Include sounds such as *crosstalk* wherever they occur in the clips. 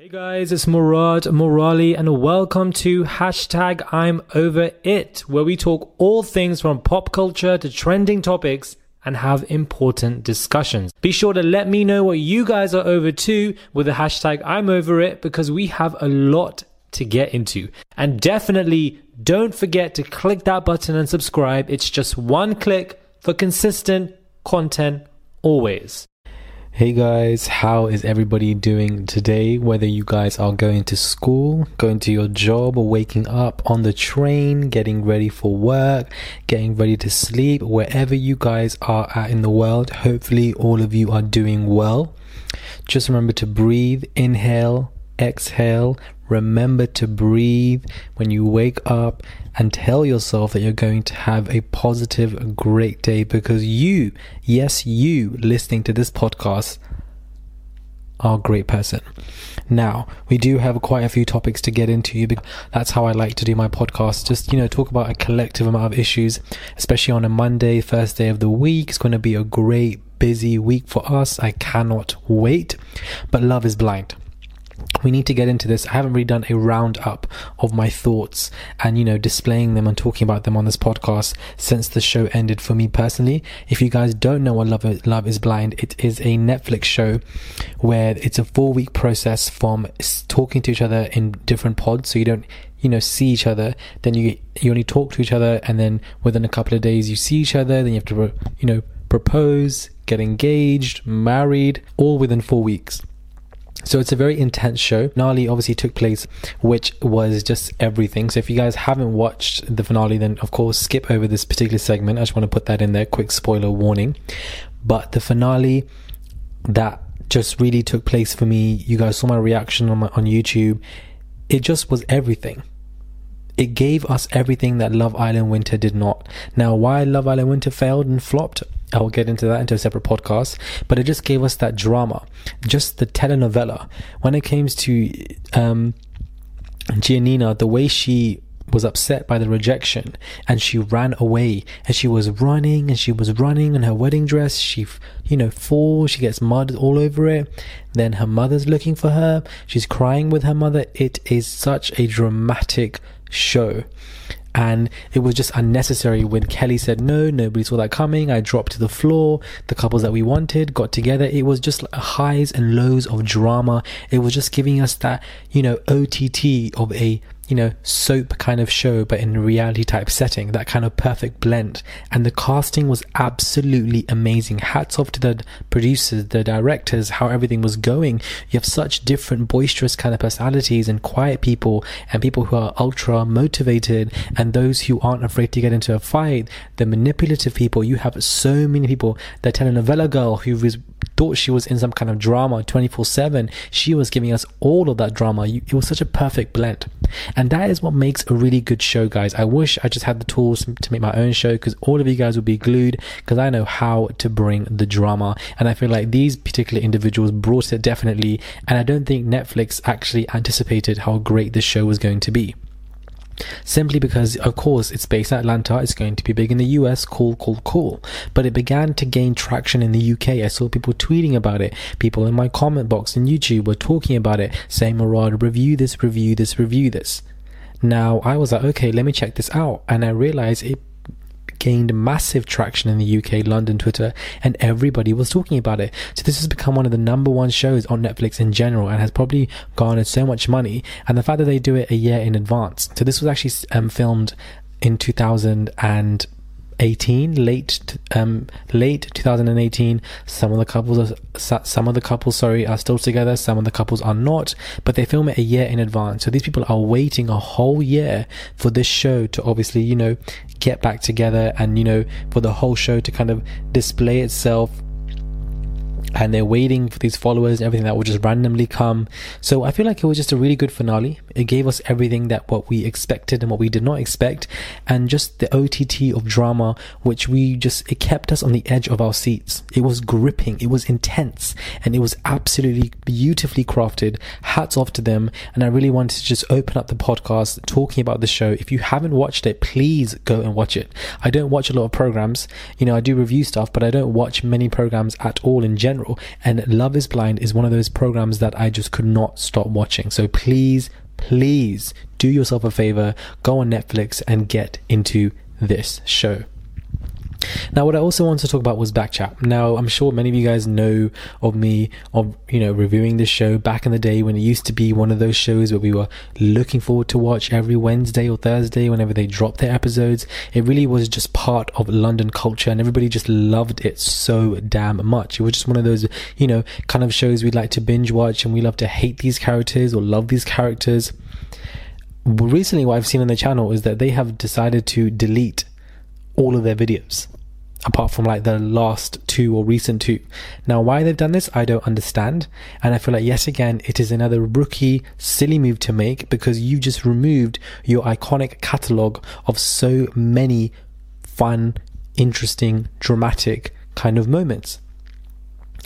Hey guys, it's Murad Merali and welcome to hashtag I'm Over It, where we talk all things from pop culture to trending topics and have important discussions. Be sure to let me know what you guys are over to with the hashtag I'm Over It because we have a lot to get into. And definitely don't forget to click that button and subscribe. It's just one click for consistent content always. Hey guys, how is everybody doing today? Whether you guys are going to school, going to your job, or waking up on the train, getting ready for work, getting ready to sleep, wherever you guys are at in the world, hopefully all of you are doing well. Just remember to breathe, inhale, exhale. Remember to breathe when you wake up and tell yourself that you're going to have a positive, great day because you, yes, you listening to this podcast are a great person. Now, we do have quite a few topics to get into. Because that's how I like to do my podcast. Just, you know, talk about a collective amount of issues, especially on a Monday, first day of the week. It's going to be a great, busy week for us. I cannot wait. But love is blind we need to get into this. I haven't really done a roundup of my thoughts and, you know, displaying them and talking about them on this podcast since the show ended for me personally. If you guys don't know what Love, Love is Blind, it is a Netflix show where it's a four week process from talking to each other in different pods. So you don't, you know, see each other. Then you, you only talk to each other. And then within a couple of days, you see each other. Then you have to, you know, propose, get engaged, married, all within four weeks. So it's a very intense show. Finale obviously took place, which was just everything. So if you guys haven't watched the finale, then of course skip over this particular segment. I just want to put that in there. Quick spoiler warning. But the finale that just really took place for me. You guys saw my reaction on my, on YouTube. It just was everything. It gave us everything that Love Island Winter did not. Now, why Love Island Winter failed and flopped, I will get into that into a separate podcast, but it just gave us that drama, just the telenovela. When it comes to um, Giannina, the way she was upset by the rejection and she ran away and she was running and she was running in her wedding dress. She, you know, falls, she gets mud all over it. Then her mother's looking for her. She's crying with her mother. It is such a dramatic show and it was just unnecessary when Kelly said no, nobody saw that coming. I dropped to the floor. The couples that we wanted got together. It was just highs and lows of drama. It was just giving us that, you know, OTT of a you know, soap kind of show, but in reality type setting, that kind of perfect blend. And the casting was absolutely amazing. Hats off to the producers, the directors, how everything was going. You have such different boisterous kind of personalities and quiet people and people who are ultra motivated and those who aren't afraid to get into a fight, the manipulative people. You have so many people. The telenovela girl who was thought she was in some kind of drama 24 7. She was giving us all of that drama. It was such a perfect blend. And that is what makes a really good show, guys. I wish I just had the tools to make my own show because all of you guys would be glued because I know how to bring the drama. And I feel like these particular individuals brought it definitely. And I don't think Netflix actually anticipated how great this show was going to be. Simply because, of course, it's based in Atlanta, it's going to be big in the US, cool, cool, cool. But it began to gain traction in the UK. I saw people tweeting about it. People in my comment box in YouTube were talking about it, saying, Murad, review this, review this, review this. Now, I was like, okay, let me check this out. And I realized it gained massive traction in the UK, London, Twitter, and everybody was talking about it. So this has become one of the number one shows on Netflix in general and has probably garnered so much money. And the fact that they do it a year in advance. So this was actually um, filmed in 2000 and 18 late um late 2018 some of the couples are some of the couples sorry are still together some of the couples are not but they film it a year in advance. So these people are waiting a whole year for this show to obviously you know get back together and you know for the whole show to kind of display itself and they're waiting for these followers and everything that will just randomly come. So I feel like it was just a really good finale. It gave us everything that what we expected and what we did not expect, and just the OTT of drama, which we just it kept us on the edge of our seats. It was gripping, it was intense, and it was absolutely beautifully crafted. Hats off to them, and I really wanted to just open up the podcast talking about the show. If you haven't watched it, please go and watch it. I don't watch a lot of programs, you know, I do review stuff, but I don't watch many programs at all in general general. And Love is Blind is one of those programs that I just could not stop watching. So please, please do yourself a favor, go on Netflix and get into this show. Now, what I also wanted to talk about was Backchat. Now, I'm sure many of you guys know of me of you know reviewing this show back in the day when it used to be one of those shows where we were looking forward to watch every Wednesday or Thursday whenever they dropped their episodes. It really was just part of London culture, and everybody just loved it so damn much. It was just one of those you know kind of shows we'd like to binge watch, and we love to hate these characters or love these characters. Recently, what I've seen on the channel is that they have decided to delete all of their videos apart from like the last two or recent two. Now, why they've done this, I don't understand. And I feel like, yes, again, it is another rookie, silly move to make because you just removed your iconic catalogue of so many fun, interesting, dramatic kind of moments.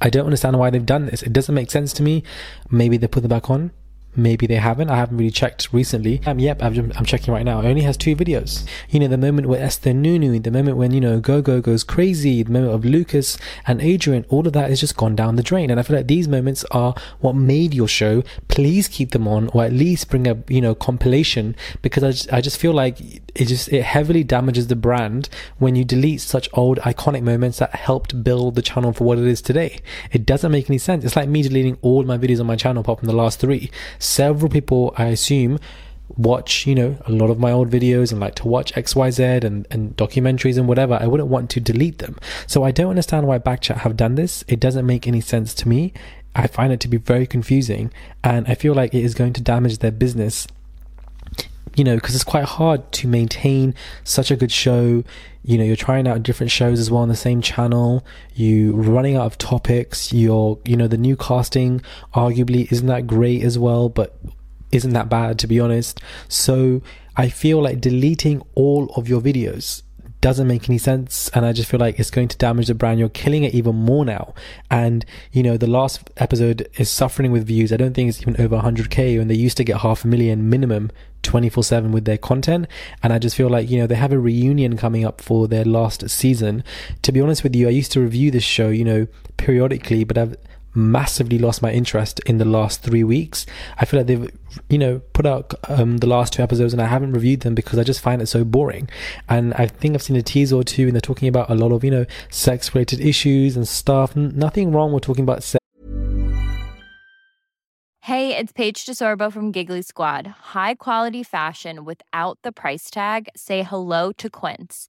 I don't understand why they've done this. It doesn't make sense to me. Maybe they put them back on. Maybe they haven't. I haven't really checked recently. Um, yep, I'm, I'm checking right now. It only has two videos. You know, the moment where Esther Nunu, the moment when, you know, Gogo goes crazy, the moment of Lucas and Adrian, all of that has just gone down the drain. And I feel like these moments are what made your show. Please keep them on or at least bring a, you know, compilation because I just, I just feel like it just, it heavily damages the brand when you delete such old iconic moments that helped build the channel for what it is today. It doesn't make any sense. It's like me deleting all my videos on my channel apart from the last three several people, I assume, watch, you know, a lot of my old videos and like to watch XYZ and, and documentaries and whatever. I wouldn't want to delete them. So I don't understand why Backchat have done this. It doesn't make any sense to me. I find it to be very confusing and I feel like it is going to damage their business you know, because it's quite hard to maintain such a good show. You know, you're trying out different shows as well on the same channel. You running out of topics. You're, you know, the new casting arguably isn't that great as well, but isn't that bad to be honest. So I feel like deleting all of your videos doesn't make any sense and i just feel like it's going to damage the brand. You're killing it even more now. And you know the last episode is suffering with views. I don't think it's even over 100k and they used to get half a million minimum 24 7 with their content. And i just feel like you know they have a reunion coming up for their last season. To be honest with you i used to review this show you know periodically but i've massively lost my interest in the last three weeks. I feel like they've, you know, put out um, the last two episodes and I haven't reviewed them because I just find it so boring. And I think I've seen a teaser or two and they're talking about a lot of, you know, sex related issues and stuff. Nothing wrong with talking about sex. Hey, it's Paige DeSorbo from Giggly Squad. High quality fashion without the price tag? Say hello to Quince.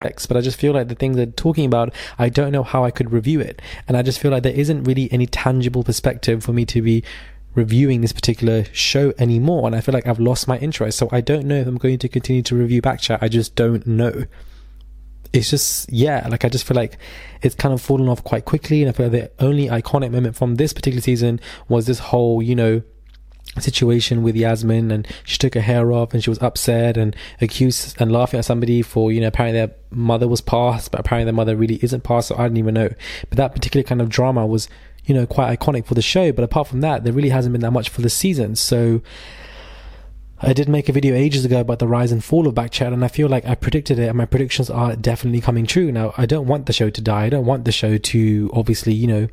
but I just feel like the things they're talking about, I don't know how I could review it. And I just feel like there isn't really any tangible perspective for me to be reviewing this particular show anymore. And I feel like I've lost my interest. So I don't know if I'm going to continue to review Backchat. I just don't know. It's just, yeah, like I just feel like it's kind of fallen off quite quickly. And I feel like the only iconic moment from this particular season was this whole, you know, situation with Yasmin and she took her hair off and she was upset and accused and laughing at somebody for, you know, apparently their mother was passed, but apparently their mother really isn't passed, so I didn't even know. But that particular kind of drama was, you know, quite iconic for the show. But apart from that, there really hasn't been that much for the season. So I did make a video ages ago about the rise and fall of Backchat, and I feel like I predicted it, and my predictions are definitely coming true. Now, I don't want the show to die. I don't want the show to obviously, you know,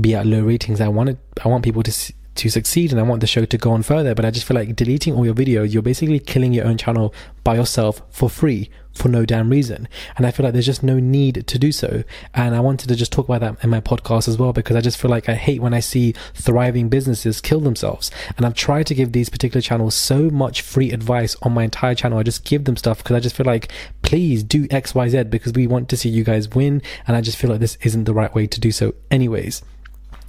be at low ratings. I want it. I want people to to succeed and I want the show to go on further. But I just feel like deleting all your videos, you're basically killing your own channel by yourself for free for no damn reason. And I feel like there's just no need to do so. And I wanted to just talk about that in my podcast as well because I just feel like I hate when I see thriving businesses kill themselves. And I've tried to give these particular channels so much free advice on my entire channel. I just give them stuff because I just feel like, please do XYZ because we want to see you guys win. And I just feel like this isn't the right way to do so, anyways.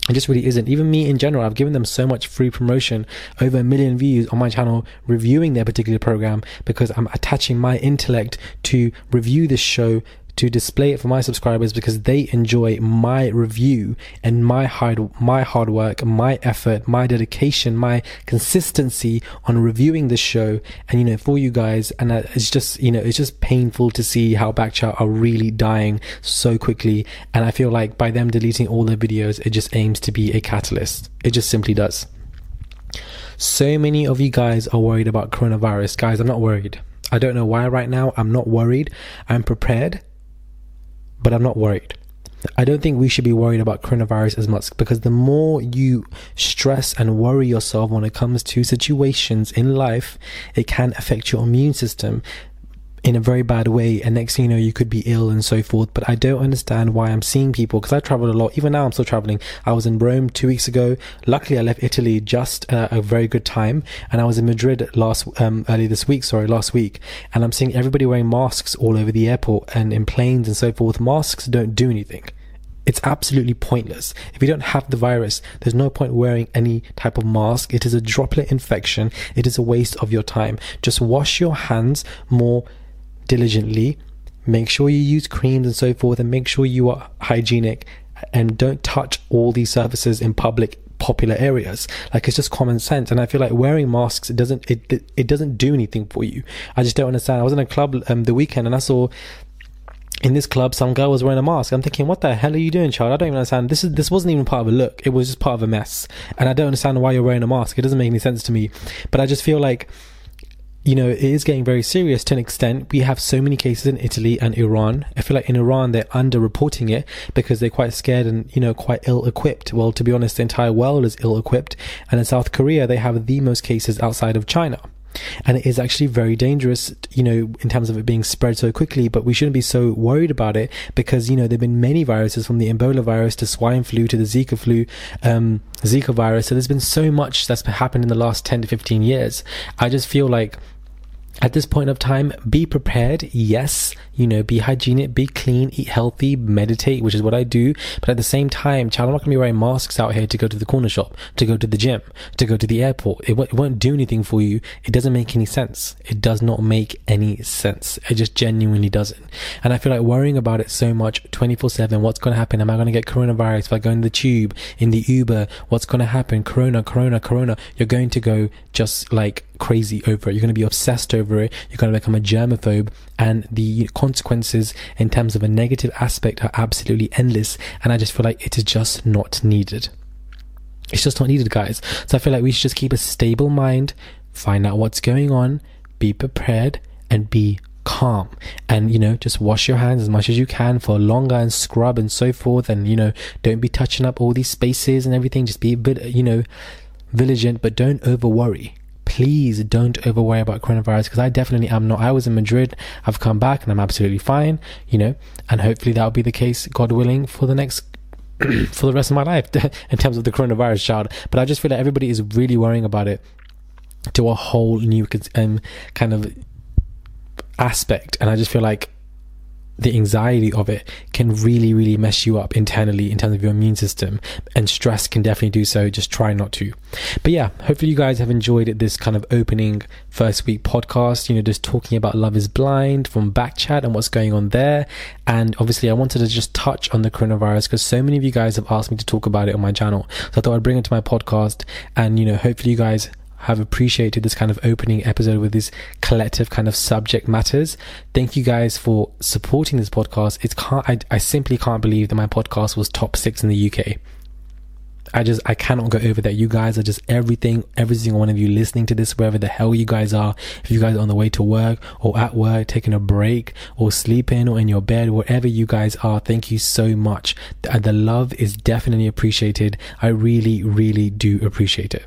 It just really isn't. Even me in general, I've given them so much free promotion, over a million views on my channel reviewing their particular program because I'm attaching my intellect to review this show to display it for my subscribers because they enjoy my review and my hard my hard work, my effort, my dedication, my consistency on reviewing the show. And you know, for you guys, and uh, it's just you know, it's just painful to see how Backchat are really dying so quickly. And I feel like by them deleting all their videos, it just aims to be a catalyst. It just simply does. So many of you guys are worried about coronavirus. Guys, I'm not worried. I don't know why right now. I'm not worried. I'm prepared but I'm not worried. I don't think we should be worried about coronavirus as much because the more you stress and worry yourself when it comes to situations in life, it can affect your immune system in a very bad way and next thing you know you could be ill and so forth but i don't understand why i'm seeing people because i traveled a lot even now i'm still traveling i was in rome two weeks ago luckily i left italy just uh, a very good time and i was in madrid last um early this week sorry last week and i'm seeing everybody wearing masks all over the airport and in planes and so forth masks don't do anything it's absolutely pointless. If you don't have the virus, there's no point wearing any type of mask. It is a droplet infection. It is a waste of your time. Just wash your hands more diligently. Make sure you use creams and so forth, and make sure you are hygienic and don't touch all these surfaces in public popular areas like it's just common sense and i feel like wearing masks it doesn't it it doesn't do anything for you i just don't understand i was in a club um, the weekend and i saw in this club, some girl was wearing a mask. I'm thinking, what the hell are you doing, child? I don't even understand. This is this wasn't even part of a look. It was just part of a mess, and I don't understand why you're wearing a mask. It doesn't make any sense to me. But I just feel like you know, it is getting very serious to an extent. We have so many cases in Italy and Iran. I feel like in Iran, they're underreporting it because they're quite scared and, you know, quite ill equipped. Well, to be honest, the entire world is ill equipped. And in South Korea, they have the most cases outside of China. And it is actually very dangerous, you know, in terms of it being spread so quickly, but we shouldn't be so worried about it because, you know, there have been many viruses from the Ebola virus to swine flu to the Zika flu, um, Zika virus. So there's been so much that's happened in the last 10 to 15 years. I just feel like at this point of time, be prepared. Yes, you know, be hygienic, be clean, eat healthy, meditate, which is what I do. But at the same time, child, I'm not to be wearing masks out here to go to the corner shop, to go to the gym, to go to the airport. It, w- it won't do anything for you. It doesn't make any sense. It does not make any sense. It just genuinely doesn't. And I feel like worrying about it so much 24 7. What's going to happen? Am I going to get coronavirus if I go in the tube, in the Uber? What's going to happen? Corona, corona, corona. You're going to go just like crazy over it. You're going to be obsessed over it. You're going to become a germaphobe and the consequences in terms of a negative aspect are absolutely endless. And I just feel like it is just not needed. It's just not needed, guys. So I feel like we should just keep a stable mind, find out what's going on, be prepared, and be calm and you know just wash your hands as much as you can for longer and scrub and so forth and you know don't be touching up all these spaces and everything just be a bit you know vigilant but don't over worry please don't over worry about coronavirus because I definitely am not. I was in Madrid, I've come back and I'm absolutely fine, you know, and hopefully that'll be the case, God willing, for the next *clears throat* for the rest of my life *laughs* in terms of the coronavirus child. But I just feel like everybody is really worrying about it to a whole new um, kind of aspect, and I just feel like the anxiety of it can really, really mess you up internally in terms of your immune system. And stress can definitely do so. Just try not to. But yeah, hopefully you guys have enjoyed this kind of opening first week podcast, you know, just talking about Love is Blind from Backchat and what's going on there. And obviously, I wanted to just touch on the coronavirus because so many of you guys have asked me to talk about it on my channel. So I thought I'd bring it to my podcast and, you know, hopefully you guys have appreciated this kind of opening episode with these collective kind of subject matters. Thank you guys for supporting this podcast. It's can't, I, I simply can't believe that my podcast was top six in the UK. I just I cannot go over that. You guys are just everything, every single one of you listening to this, wherever the hell you guys are. If you guys are on the way to work or at work, taking a break or sleeping or in your bed, wherever you guys are, thank you so much. The, the love is definitely appreciated. I really, really do appreciate it.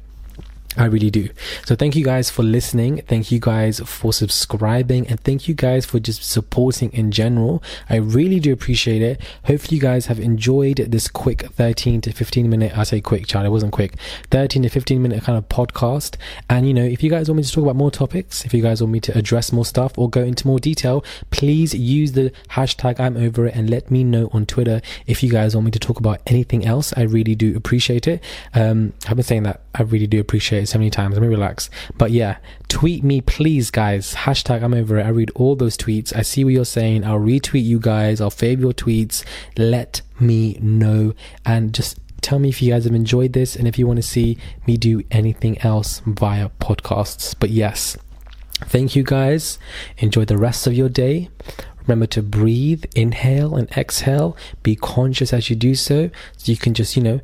I really do. So thank you guys for listening. Thank you guys for subscribing and thank you guys for just supporting in general. I really do appreciate it. Hopefully you guys have enjoyed this quick 13 to 15 minute, I say quick child, it wasn't quick, 13 to 15 minute kind of podcast. And you know, if you guys want me to talk about more topics, if you guys want me to address more stuff or go into more detail, please use the hashtag I'm over it and let me know on Twitter if you guys want me to talk about anything else. I really do appreciate it. Um, I've been saying that I really do appreciate it so many times. Let me relax. But yeah, tweet me, please, guys. Hashtag I'm over it. I read all those tweets. I see what you're saying. I'll retweet you guys. I'll fave your tweets. Let me know and just tell me if you guys have enjoyed this and if you want to see me do anything else via podcasts. But yes, thank you guys. Enjoy the rest of your day. Remember to breathe, inhale, and exhale. Be conscious as you do so, so you can just, you know,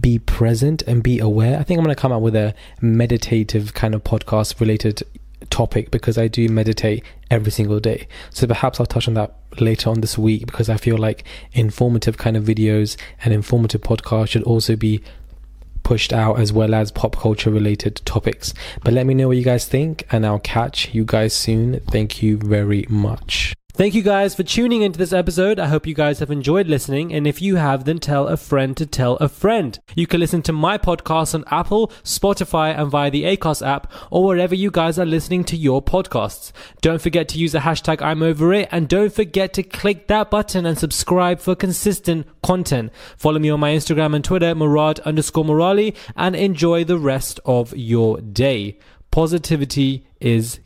be present and be aware. I think I'm going to come out with a meditative kind of podcast related topic because I do meditate every single day. So perhaps I'll touch on that later on this week because I feel like informative kind of videos and informative podcasts should also be pushed out as well as pop culture related topics. But let me know what you guys think and I'll catch you guys soon. Thank you very much. Thank you guys for tuning into this episode. I hope you guys have enjoyed listening. And if you have, then tell a friend to tell a friend. You can listen to my podcast on Apple, Spotify, and via the Acast app, or wherever you guys are listening to your podcasts. Don't forget to use the hashtag I'm over it. And don't forget to click that button and subscribe for consistent content. Follow me on my Instagram and Twitter, Murad underscore Merali, and enjoy the rest of your day. Positivity is